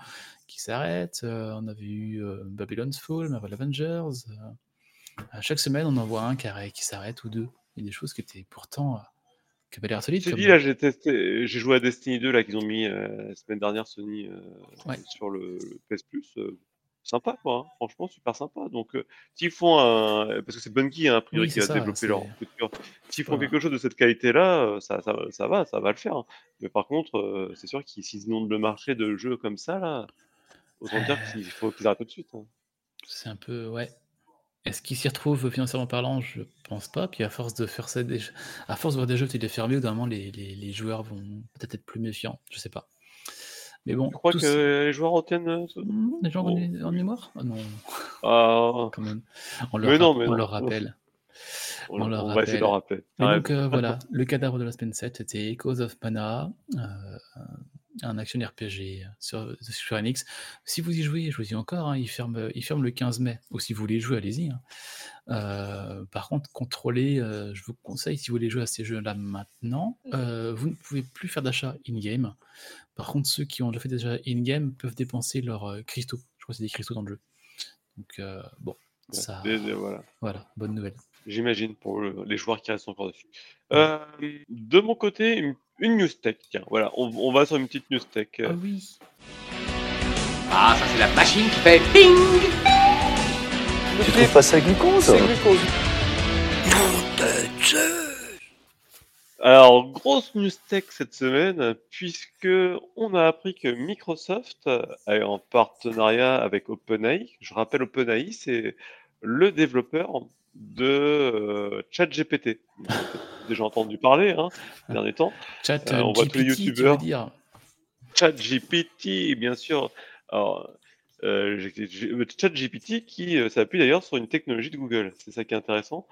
qui s'arrête. Euh, on avait eu euh, Babylon's Fall, Marvel Avengers. euh, à chaque semaine, on en voit un qui, arrête- qui s'arrête ou deux. Il y a des choses qui étaient pourtant. qui avaient l'air solides. J'ai comme- dit, là, j'ai testé, j'ai joué à Destiny 2, là, qu'ils ont mis euh, la semaine dernière, Sony, euh, Ouais. sur le, le PS Plus. euh, sympa, quoi. hein. Franchement, super sympa. Donc, s'ils font un. Parce que c'est Bungie, hein, a priori, Oui, qui ça, développer c'est- leur. S'ils font quelque chose de cette qualité-là, euh, ça, ça, ça va, ça va le faire. hein. Mais par contre, c'est sûr qu'ils s'ils inondent le marché de jeux comme ça, là, autant dire Euh. qu'il faut qu'ils arrêtent tout de suite. hein. C'est un peu, ouais. Est-ce qu'ils s'y retrouvent financièrement parlant? Je pense pas. Puis à force de faire ça, des... à force de voir des jeux qui les fermés, au d'un moment, les, les, les joueurs vont peut-être être plus méfiants. Je sais pas. Mais bon, Tu crois tous- que les joueurs retiennent euh, Hmm, les gens Oh. en, en mémoire? Ah Non, Ah, quand même. On leur, Mais non, mais on non. leur rappelle. on, On leur on va essayer de leur rappeler. Donc euh, voilà, le cadavre de la semaine 7, c'était Echoes of Mana, euh, un action RPG sur, sur Square Enix. Si vous y jouez, je vous dis encore, hein, il, ferme, il ferme le 15 mai. Ou si vous voulez jouer, allez-y. hein. Euh, par contre, contrôlez, euh, je vous conseille, si vous voulez jouer à ces jeux-là maintenant, euh, vous ne pouvez plus faire d'achat in-game. Par contre, ceux qui ont déjà fait déjà in-game peuvent dépenser leurs euh, cristaux. Je crois que c'est des cristaux dans le jeu. Donc, euh, bon, ça, voilà. voilà, bonne nouvelle. J'imagine pour le- les joueurs qui restent encore dessus. Euh, de mon côté, une, une news tech. Tiens, voilà, on, on va sur une petite news tech. Ah oui, Ah, ça c'est la machine qui fait ping Tu trouves pas ça glucose Alors, grosse news tech cette semaine, puisque on a appris que Microsoft, euh, en partenariat avec OpenAI, je rappelle OpenAI, c'est le développeur de euh, ChatGPT. Déjà entendu parler hein, ces derniers temps. chat Euh, on voit tous les youtubeurs. ChatGPT, bien sûr. Alors, euh, euh, ChatGPT qui euh, s'appuie d'ailleurs sur une technologie de Google. C'est ça qui est intéressant.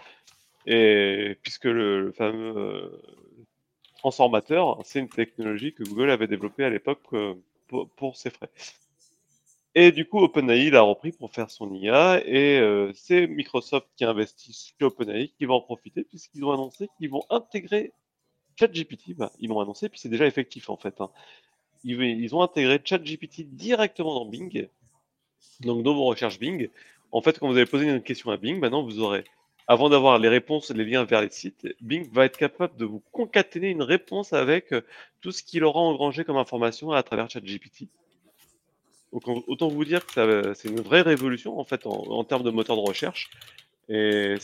Et puisque le, le fameux euh, transformateur, c'est une technologie que Google avait développée à l'époque euh, pour, pour ses frais. Et du coup, OpenAI l'a repris pour faire son IA et euh, c'est Microsoft qui investit chez OpenAI qui va en profiter puisqu'ils ont annoncé qu'ils vont intégrer ChatGPT. Bah, ils l'ont annoncé puis c'est déjà effectif en fait. hein ils, ont intégré ChatGPT directement dans Bing. Donc, dans vos recherches Bing, en fait, quand vous allez poser une question à Bing, maintenant, vous aurez, avant d'avoir les réponses et les liens vers les sites, Bing va être capable de vous concaténer une réponse avec euh, tout ce qu'il aura engrangé comme information à travers ChatGPT. Autant vous dire que c'est une vraie révolution, en fait, en, termes de moteur de recherche. Et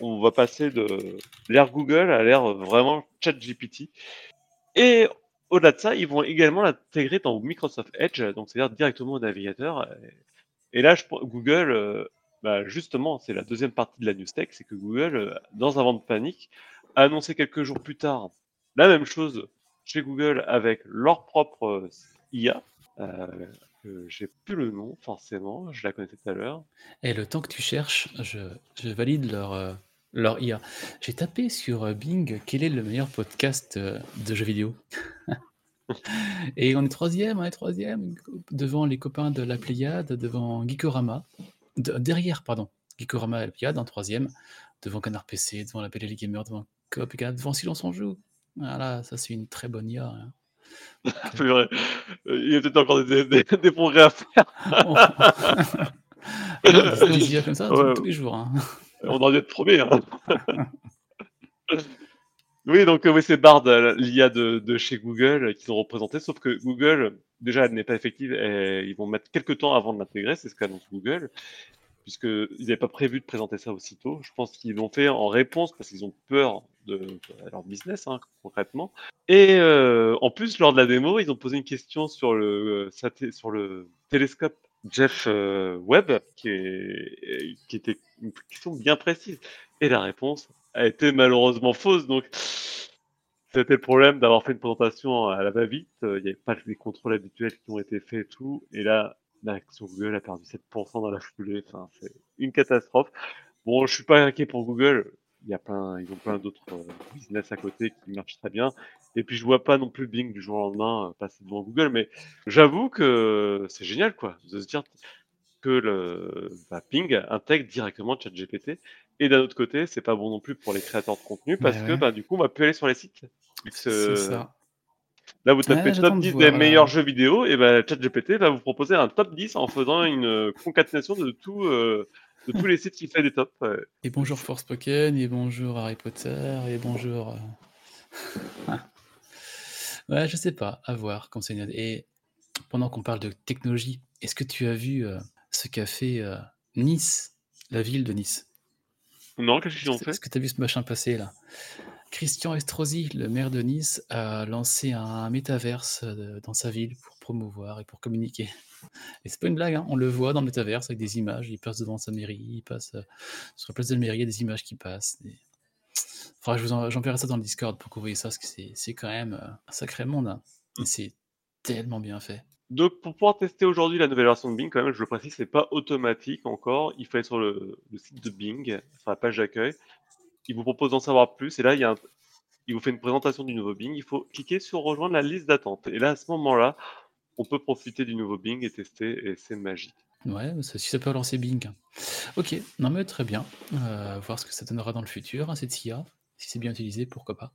on va passer de l'ère Google à l'ère vraiment ChatGPT. Et au-delà de ça, ils vont également l'intégrer dans Microsoft Edge, donc c'est-à-dire directement au navigateur. Et là, Google, euh, bah, justement, c'est la deuxième partie de la news tech, c'est que Google, euh, dans un vent de panique, a annoncé quelques jours plus tard la même chose chez Google avec leur propre euh, IA. Euh, que j'ai plus le nom forcément, je la connaissais tout à l'heure. Et le temps que tu cherches, je, valide leur, euh, leur IA. J'ai tapé sur euh, Bing quel est le meilleur podcast euh, de jeux vidéo? Et on est troisième, on est troisième, devant les copains de la Pléiade, devant Geekorama, de- derrière, pardon, Geekorama et la Pléiade en troisième, devant Canard PC, devant la PLL Gamer, devant Coop et devant Silence on Joue. Voilà, ça c'est une très bonne IA. hein. Il y a peut-être encore des, des- des progrès à faire. Non, des, des IA comme ça tous- Ouais. tous les jours. hein. On aurait dû être premier. hein. oui, donc euh, oui, c'est Bard, euh, l'IA de, de chez Google, euh, qu'ils ont représenté, sauf que Google, déjà, elle n'est pas effective et ils vont mettre quelques temps avant de l'intégrer, c'est ce qu'annonce Google, puisqu'ils n'avaient pas prévu de présenter ça aussitôt. Je pense qu'ils l'ont fait en réponse parce qu'ils ont peur de, leur business, hein, concrètement. Et euh, en plus, lors de la démo, ils ont posé une question sur le, le télescope Jeff euh, Webb, qui, qui était une question bien précise. Et la réponse a été malheureusement fausse. Donc, c'était le problème d'avoir fait une présentation à la va-vite. Euh, Il n'y avait pas les contrôles habituels qui ont été faits et tout. Et là, l'action Google a perdu 7% dans la foulée. Enfin, c'est une catastrophe. Bon, je suis pas inquiet pour Google. Il y a plein, ils ont plein d'autres euh, business à côté qui marchent très bien. Et puis, je vois pas non plus Bing du jour au lendemain euh, passer devant Google. Mais j'avoue que c'est génial, quoi, de se dire que le bah, Bing intègre directement ChatGPT. Et d'un autre côté, c'est pas bon non plus pour les créateurs de contenu parce Bah que ouais. bah, du coup, on va plus aller sur les sites. C'est ça. Là, vous tapez Ouais, j'attends top de 10 voir, des là. meilleurs jeux vidéo, et ben ChatGPT va vous proposer un top 10 en faisant une euh, concaténation de, tout, euh, de tous les sites qui fait des tops. ouais. Et bonjour Forspoken, et bonjour Harry Potter, et bonjour. euh, ouais, je sais pas, à voir c'est. Et pendant qu'on parle de technologie, est-ce que tu as vu euh, ce qu'a fait euh, Nice, la ville de Nice? Non, qu'est-ce qu'ils ont Est-ce fait? que tu as vu ce machin passer là? Christian Estrosi, le maire de Nice, a lancé un métaverse euh, dans sa ville pour promouvoir et pour communiquer. Et c'est pas une blague, hein, on le voit dans le métaverse avec des images. Il passe devant sa mairie, il passe euh, sur la place de la mairie, il y a des images qui passent. des- Faudra que je vous en- j'enverrai ça dans le Discord pour que vous voyez ça, parce que c'est quand même euh, un sacré monde. hein. C'est tellement bien fait. Donc, pour pouvoir tester aujourd'hui la nouvelle version de Bing, quand même, je le précise, c'est pas automatique encore. Il faut aller sur le site de Bing, sur la page d'accueil. Il vous propose d'en savoir plus, et là, il, vous fait une présentation du nouveau Bing. Il faut cliquer sur rejoindre la liste d'attente. Et là, à ce moment-là, on peut profiter du nouveau Bing et tester, et c'est magique. Ouais, si ça peut lancer Bing. Ok, non mais très bien. Euh, voir ce que ça donnera dans le futur, hein, cette IA. Si c'est bien utilisé, pourquoi pas.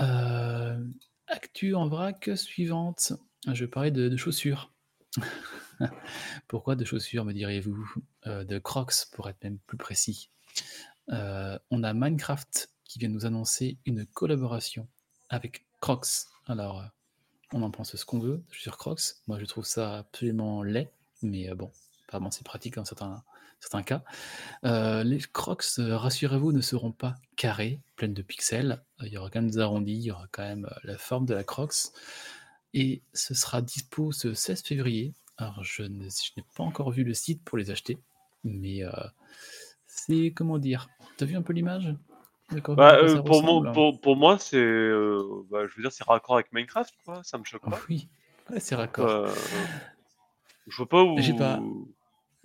Euh, actu en vrac suivante. Je vais parler de, de chaussures. Pourquoi de chaussures, me diriez-vous? Euh, De Crocs, pour être même plus précis. Euh, on a Minecraft qui vient nous annoncer une collaboration avec Crocs. Alors, euh, on en pense ce qu'on veut, chaussures Crocs. Moi, je trouve ça absolument laid, mais euh, bon, apparemment c'est pratique dans certains, certains cas. Les Crocs, rassurez-vous, ne seront pas carrés, pleines de pixels. Il y aura quand même des arrondis, il y aura quand même la forme de la Crocs. Et ce sera dispo ce 16 février. Alors, je n'ai pas encore vu le site pour les acheter, mais c'est comment dire T'as vu un peu l'image? Bah, euh, ça pour, moi, pour, pour moi, c'est. euh, bah, je veux dire, c'est raccord avec Minecraft, quoi. Ça me choque Ah pas. Oui, ouais, c'est raccord. Euh, je vois pas où. Pas-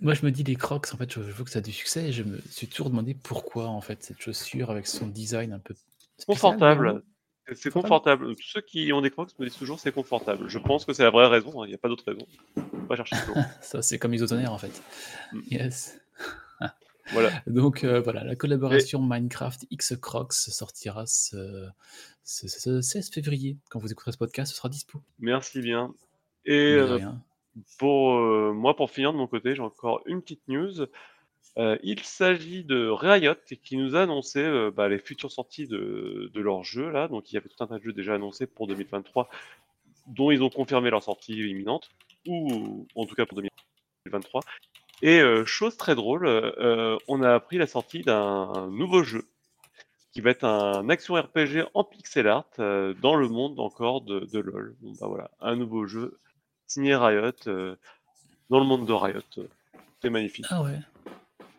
Moi, je me dis, les Crocs, en fait, je, je veux que ça a du succès. Et je me suis toujours demandé pourquoi, en fait, cette chaussure avec son design un peu Confortable. C'est- Confortable. ceux qui ont des crocs me disent toujours c'est confortable. Je pense que c'est la vraie raison, hein, il n'y a pas d'autre raison. Faut pas chercher. Ça, c'est comme isotonaire, en fait. Mm. Yes. Voilà. Donc, euh, voilà, la collaboration Minecraft X Crocs sortira ce, ce- ce 16 février. Quand vous écouterez ce podcast, ce sera dispo. Merci bien. Et euh, pour euh, moi, pour finir de mon côté, j'ai encore une petite news. Il s'agit de Riot qui nous a annoncé bah, les futures sorties de, de leurs jeux là. Donc il y avait tout un tas de jeux déjà annoncés pour 2023, dont ils ont confirmé leur sortie imminente, ou en tout cas pour 2023. Et euh, chose très drôle, euh, on a appris la sortie d'un nouveau jeu qui va être un action RPG en pixel art euh, dans le monde encore de, de LoL. Bon bah voilà, un nouveau jeu signé Riot dans le monde de Riot. C'est magnifique. Ah ouais.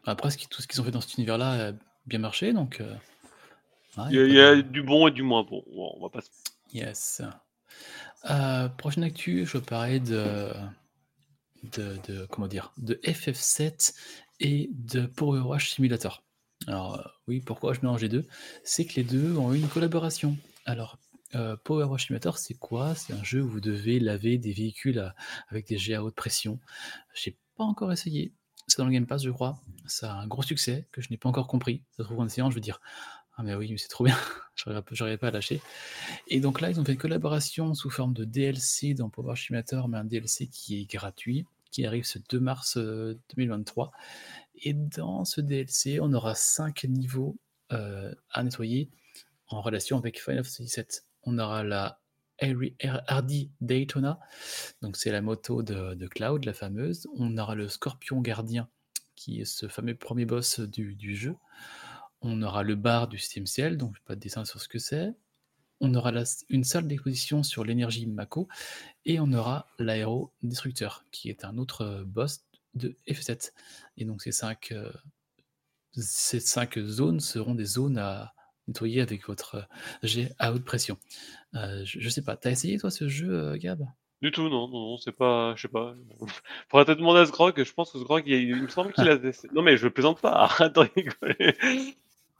Après, ce qui- tout ce qu'ils ont fait dans cet univers-là a bien marché, donc. ouais, Il y a, pas il y a de- du bon et du moins bon. Bon, on va pas Yes. Prochaine actu, je parlais de, de, comment dire, de FF7 et de Power Wash Simulator. Alors euh, oui, pourquoi je mélange les deux? C'est que les deux ont eu une collaboration. Alors euh, Power Wash Simulator, c'est quoi? C'est un jeu où vous devez laver des véhicules avec des jets à haute pression. J'ai pas encore essayé. C'est dans le Game Pass, je crois. Ça a un gros succès que je n'ai pas encore compris. Ça se trouve en essayant, je veux dire ah mais oui, mais c'est trop bien. J'aurais pas à lâcher. Et donc là, ils ont fait une collaboration sous forme de DLC dans Power Simulator, mais un DLC qui est gratuit, qui arrive ce 2 mars euh, 2023. Et dans ce DLC, on aura 5 niveaux euh, à nettoyer en relation avec Final Fantasy VII. On aura la Hardy Daytona, donc c'est la moto de, Cloud, la fameuse. On aura le Scorpion Gardien, qui est ce fameux premier boss du jeu. On aura le bar du système ciel, donc pas de dessin sur ce que c'est. On aura la- une salle d'exposition sur l'énergie Mako. Et on aura l'aéro destructeur, qui est un autre euh, boss de F7. Et donc ces cinq, euh, ces cinq zones seront des zones à nettoyer avec votre euh, jet à haute pression. Euh, je, je sais pas, t'as essayé toi ce jeu, euh, Gab? Du tout, non, non, non, c'est pas, je sais pas. Faudrait peut-être demander à Sgrog, je pense que Sgrog, il, il me semble qu'il a essayé. Non mais je plaisante pas, arrête de rigoler.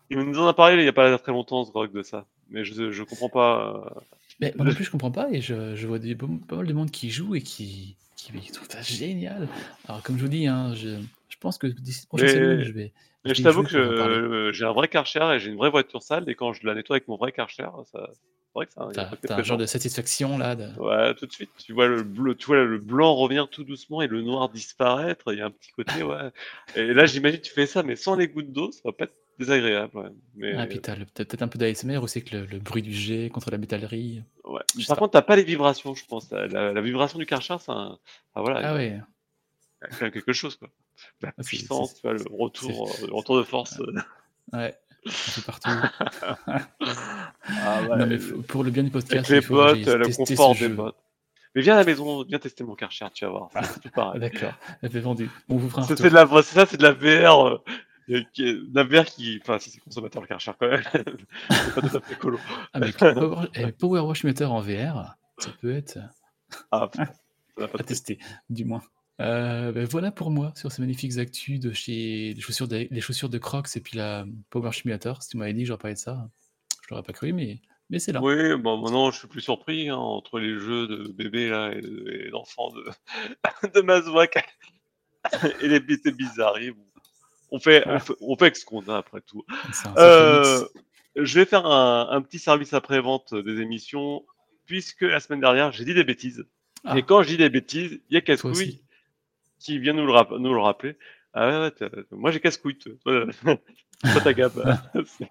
Il nous en a parlé il y a pas très longtemps, Sgrog, de ça. Mais je, je comprends pas. euh, Mais moi non plus, je comprends pas et je, je vois des, pas mal de monde qui joue et qui, qui, qui trouve ça génial. Alors, comme je vous dis, hein, je, je pense que d'ici le prochain Mais- semaine, je vais. Mais je t'avoue que euh, j'ai un vrai Karcher et j'ai une vraie voiture sale et quand je la nettoie avec mon vrai Karcher, ça, c'est vrai que ça. T'as un genre de satisfaction là. De... Ouais, tout de suite, tu vois le bleu, tu vois le blanc revenir tout doucement et le noir disparaître. Il y a un petit côté, ouais. Et là, j'imagine tu fais ça, mais sans les gouttes d'eau, ça va pas être désagréable. Ouais. Mais Ah, le- t'as peut-être un peu d'ASMR aussi, que le, le bruit du jet contre la métallerie. ouais. Par contre, t'as pas les vibrations, je pense. La, vibration du Karcher, c'est un, ah, voilà, Ah ouais. quand même quelque chose, quoi. La Ah, c'est- puissance, c'est- tu vois, le retour, euh, le retour de force. euh. Ouais. Un peu partout. Ah, ouais. non, mais pour le bien du Avec podcast, les il faut que potes, le confort des potes. Mais viens à la maison, viens tester mon Karcher, tu vas voir. C'est Ah. D'accord, elle fait vendu. On vous fera un C'est retour. c'est de la, c'est ça, c'est de la VR. euh, euh, qui est- de la VR qui, enfin, si c'est consommateur Karcher quand même, c'est pas tout à fait colo. Ah, mais Power, eh, Power Wash Meter en VR, ça peut être Ah, putain, ça pas à tester, du moins. Euh, ben voilà pour moi sur ces magnifiques actus de chez les chaussures de, les chaussures de Crocs et puis la Power Simulator. Si tu m'avais dit que j'aurais parlé de ça, je l'aurais pas cru, mais, mais c'est là. Oui, bon, maintenant je suis plus surpris hein, entre les jeux de bébés là et, de- et d'enfants de, de et les bêtes bizarres. On fait, on fait, on fait avec ce qu'on a après tout. Euh, je vais faire un, un petit service après-vente des émissions, puisque la semaine dernière j'ai dit des bêtises. Ah. Et quand je dis des bêtises, il y a Cascouille qui vient nous le, rap- nous le rappeler. Ah ouais, moi j'ai Cascouille. toi, t'as Gab. tu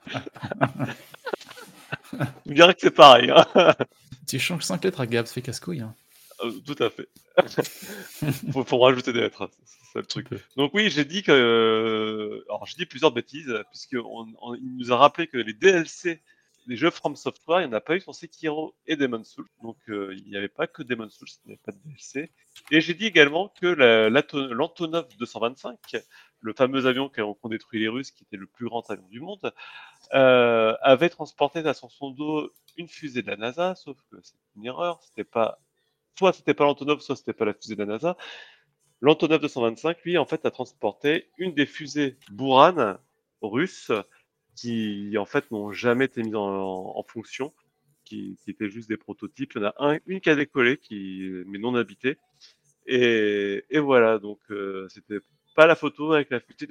me dirais que c'est pareil. Hein. Tu changes 5 lettres à Gab, ça fait casse-couille. Hein. Euh, Tout à fait. faut, faut rajouter des lettres, c'est c'est le truc. Donc oui, j'ai dit que, euh, alors j'ai dit plusieurs bêtises puisque on, on- il nous a rappelé que les DLC des jeux From Software, il n'y en a pas eu sur Sekiro et Demon's Souls. Donc euh, il n'y avait pas que Demon's Souls, il n'y avait pas de DLC. Et j'ai dit également que la- l'Antonov 225, le fameux avion qui ont qui ont détruit les Russes, qui était le plus grand avion du monde, euh, avait transporté à son son dos une fusée de la NASA, sauf que c'est une erreur, c'était pas soit c'était pas l'Antonov, soit c'était pas la fusée de la NASA. L'Antonov 225, lui, en fait, a transporté une des fusées Buran russes qui, en fait, n'ont jamais été mises en, fonction, qui, étaient juste des prototypes. Il y en a un, une qui a décollé, mais non habitée. Et, voilà, donc euh, c'était pas la photo avec la fusée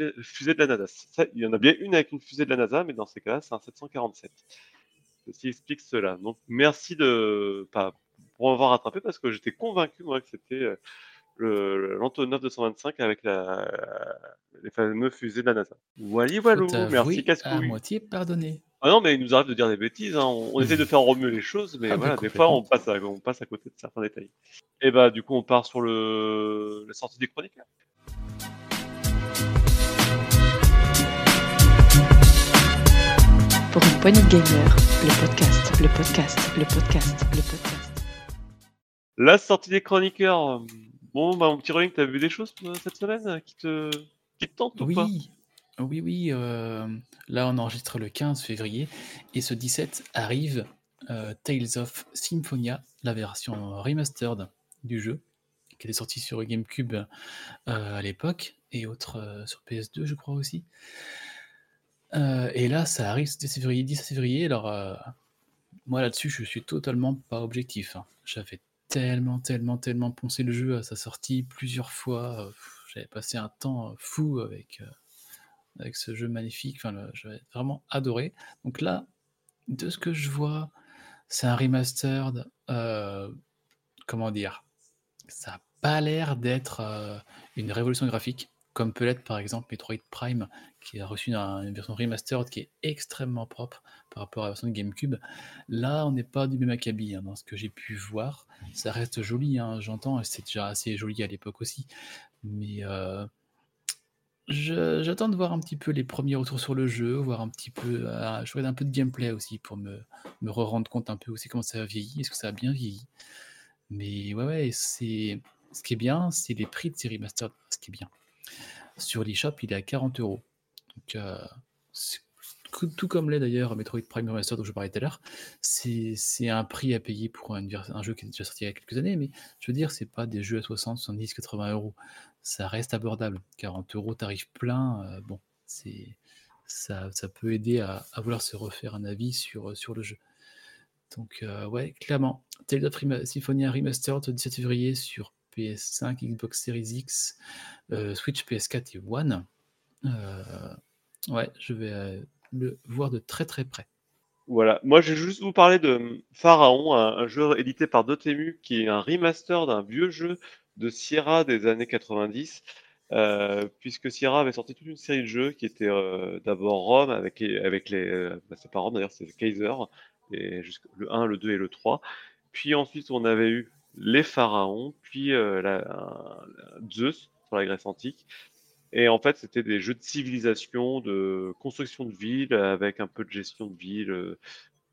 de, la NASA. Il y en a bien une avec une fusée de la NASA, mais dans ces cas-là, c'est un 747. Ceci explique cela. Donc merci de pas pour m'avoir rattrapé parce que j'étais convaincu moi que c'était euh, le l'Antonov 225 avec la, les fameux fusées de la NASA. Voilà. Faut Merci t'avouer à Cascouille. moitié pardonné. Ah non, mais il nous arrive de dire des bêtises. Hein. On, on essaie de faire remuer les choses, mais Ah, voilà, des fois on passe, à, on passe à côté de certains détails. Et bah du coup on part sur le la sortie des chroniques. là. Pour une poignée de gamers, le podcast, le podcast, le podcast, le podcast. La sortie des chroniqueurs. Bon bah mon petit Rolling, t'as vu des choses euh, cette semaine euh, qui te qui te tentent ou pas? Oui, oui, oui. euh, là, on enregistre le 15 février et ce 17 arrive euh, Tales of Symphonia, la version remastered du jeu, qui était sortie sur GameCube euh, à l'époque, et autre euh, sur PS2, je crois aussi. Euh, et là, ça arrive, c'était février, 10 février. Alors, euh, moi là-dessus, je suis totalement pas objectif. hein. J'avais tellement, tellement, tellement poncé le jeu à sa sortie plusieurs fois. euh, J'avais passé un temps euh, fou avec, euh, avec ce jeu magnifique. Enfin, j'avais vraiment adoré. Donc là, de ce que je vois, c'est un remastered. comment dire? Ça n'a pas l'air d'être une révolution graphique, comme peut l'être par exemple Metroid Prime, qui a reçu un- une version remastered qui est extrêmement propre par rapport à la version de GameCube. Là, on n'est pas du même acabit hein, dans ce que j'ai pu voir. Ça reste joli, hein, j'entends, c'est déjà assez joli à l'époque aussi. Mais euh, j'attends de voir un petit peu les premiers retours sur le jeu, voir un petit peu, euh, je regarde un peu de gameplay aussi pour me, rendre compte un peu aussi comment ça a vieilli, est-ce que ça a bien vieilli. Mais ouais, ouais, c'est ce qui est bien, c'est les prix de ces remastered, ce qui est bien. Sur l'eShop, il est à 40 euros. Euh, tout comme l'est d'ailleurs Metroid Prime Remastered dont je parlais tout à l'heure, c'est un prix à payer pour un jeu qui est déjà sorti il y a quelques années, mais je veux dire, c'est pas des jeux à 60, 70, 80 euros. Ça reste abordable. 40 euros, tarif plein, euh, bon, ça, peut aider à, vouloir se refaire un avis sur, le jeu. Donc, euh, ouais, clairement, Tales of Rema- Symphonia Remastered, 17 février sur PS5, Xbox Series X, euh, Switch, PS4 et One. Euh, ouais, je vais euh, le voir de très très près. Voilà. Moi, je vais juste vous parler de Pharaon, un, jeu édité par Dotemu, qui est un remaster d'un vieux jeu de Sierra des années 90. euh, puisque Sierra avait sorti toute une série de jeux qui étaient d'abord Rome avec les, avec bah, c'est pas Rome d'ailleurs, c'est Kaiser, et le 1, le 2 et le 3. Puis ensuite, on avait eu les pharaons, puis euh, Zeus sur la Grèce antique. Et en fait, c'était des jeux de civilisation, de construction de villes, avec un peu de gestion de villes euh,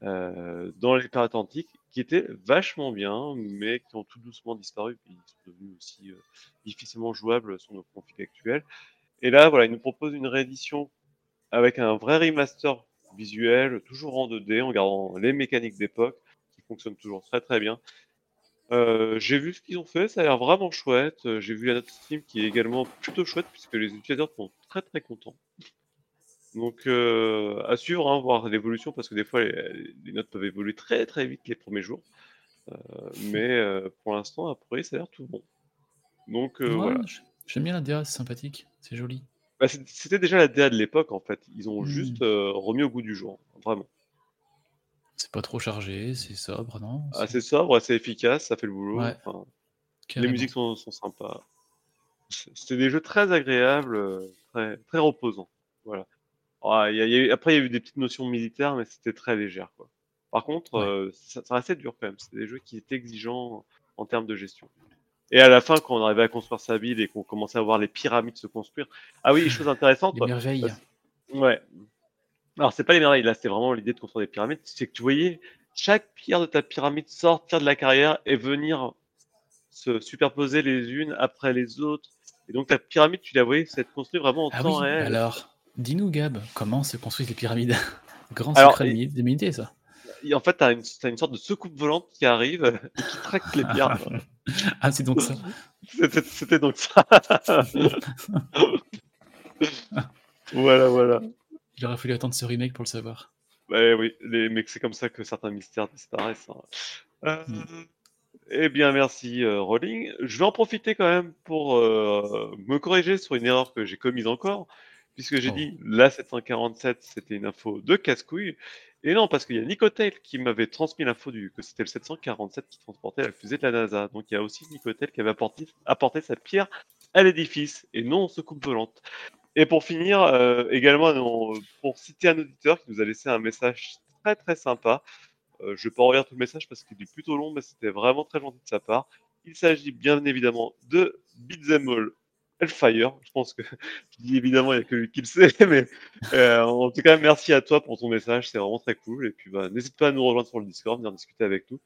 euh, dans les périodes antiques, qui étaient vachement bien, mais qui ont tout doucement disparu, puis ils sont devenus aussi difficilement jouables sur nos configs actuels. Et là, voilà, ils nous proposent une réédition avec un vrai remaster visuel, toujours en 2D, en gardant les mécaniques d'époque, qui fonctionnent toujours très très bien. Euh, j'ai vu ce qu'ils ont fait, ça a l'air vraiment chouette. Euh, J'ai vu la note Steam qui est également plutôt chouette, puisque les utilisateurs sont très très contents. Donc euh, à suivre, hein, voir l'évolution, parce que des fois les, les notes peuvent évoluer très très vite les premiers jours. Mais pour l'instant, après, ça a l'air tout bon. Donc Ouais, voilà. J'aime bien la DA, c'est sympathique, c'est joli. Bah, C'était déjà la DA de l'époque en fait. Ils ont Hmm. juste remis au goût du jour, vraiment. C'est pas trop chargé, c'est sobre, non? C'est- Assez sobre, assez efficace, ça fait le boulot. Ouais, enfin, les musiques sont, sont sympas. C'est- C'était des jeux très agréables, très, très reposants. Voilà. Ah, il y a- il y a eu- après, il y a eu des petites notions militaires, mais c'était très léger. Quoi. Par contre, Ouais. euh, ça, ça restait dur quand même. C'était des jeux qui étaient exigeants en termes de gestion. Et à la fin, quand on arrivait à construire sa ville et qu'on commençait à voir les pyramides se construire. Ah oui, chose intéressante. Les merveilles. parce- Ouais. Alors, c'est pas les merveilles, là, c'était vraiment l'idée de construire des pyramides. C'est que tu voyais chaque pierre de ta pyramide sortir de la carrière et venir se superposer les unes après les autres. Et donc, ta pyramide, tu la voyais s'être construite vraiment en Ah temps oui, réel. alors, dis-nous Gab, comment se construisent les pyramides? Grand Alors, secret et- de l'humanité, ça. Et en fait, tu as une, sorte de soucoupe volante qui arrive et qui traque les pierres. Ah, c'est donc ça. C'était donc ça. voilà, voilà. Il aurait fallu attendre ce remake pour le savoir. Bah oui, les, mais c'est comme ça que certains mystères disparaissent. hein. Euh, Mm. Eh bien, merci euh, Rolling. Je vais en profiter quand même pour euh, me corriger sur une erreur que j'ai commise encore, puisque j'ai Oh. dit la 747, c'était une info de casse-couille. Et non, parce qu'il y a Nicotel qui m'avait transmis l'info du que c'était le 747 qui transportait la fusée de la NASA. Donc il y a aussi Nicotel qui avait apporté, apporté sa pierre à l'édifice, et non se coupe volante. Et pour finir, euh, également, non, pour citer un auditeur qui nous a laissé un message très très sympa. Euh, je vais pas relire tout le message parce qu'il est plutôt long, mais c'était vraiment très gentil de sa part. Il s'agit bien évidemment de Beat'em All Hellfire. Je pense que je dis évidemment, il n'y a que lui qui le sait, mais euh, en tout cas, merci à toi pour ton message, c'est vraiment très cool. Et puis, bah, n'hésite pas à nous rejoindre sur le Discord, venir discuter avec nous.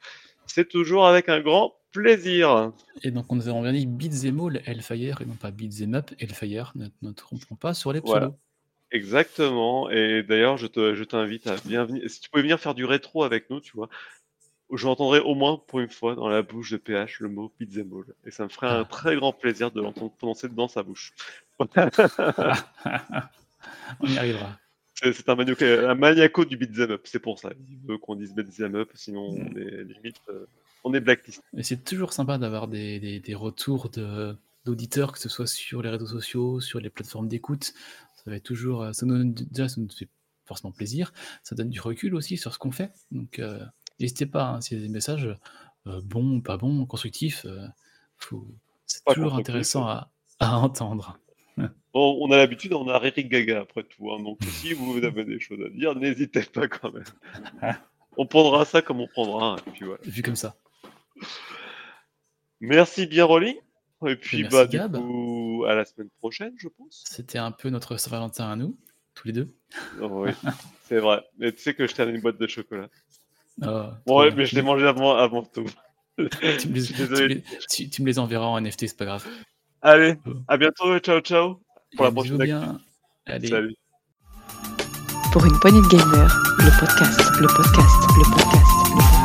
C'est toujours avec un grand plaisir. Et donc, on nous avons bien dit Beat'em All Hellfire et non pas Beat'em Up Hellfire. Ne ne trompons pas sur les Voilà. pseudos. Exactement. Et d'ailleurs, je te, je t'invite à bien venir. Si tu pouvais venir faire du rétro avec nous, tu vois, j'entendrai au moins pour une fois dans la bouche de PH le mot beat'em all. Et ça me ferait un très grand plaisir de l'entendre prononcer dans sa bouche. On y arrivera. C'est un, maniaco, un maniaco du beat'em up, c'est pour ça. Il veut qu'on dise beat'em up, sinon on est limite, euh, on est blacklist. Et c'est toujours sympa d'avoir des, des- des retours de- d'auditeurs, que ce soit sur les réseaux sociaux, sur les plateformes d'écoute. Ça va être toujours, euh, ça nous, donne- déjà, ça nous fait forcément plaisir. Ça donne du recul aussi sur ce qu'on fait. Donc, euh, n'hésitez pas, hein, s'il y a des messages euh, bons, pas bons, constructifs, euh, faut- c'est toujours intéressant à, à entendre. Bon, on a l'habitude, on a Eric Gaga après tout. hein, donc si vous avez des choses à dire, n'hésitez pas quand même. On prendra ça comme on prendra un. Et puis voilà. Vu comme ça. Merci bien, Rolly. Et puis, Merci, bah, du Gab. coup, à la semaine prochaine, je pense. C'était un peu notre Saint-Valentin à nous, tous les deux. Oh, oui, c'est vrai. Mais tu sais que je t'ai amené une boîte de chocolat. Ah, Bon, ouais, bien. mais je l'ai mangé avant, avant tout. tu, me les, je suis tu me désolé. les- tu- tu me les enverras en NFT, c'est pas grave. Allez, à bientôt. Ciao, ciao. Pour la Et prochaine bien. Allez. Salut. Pour une poignée de gamers, le podcast, le podcast, le podcast, le podcast.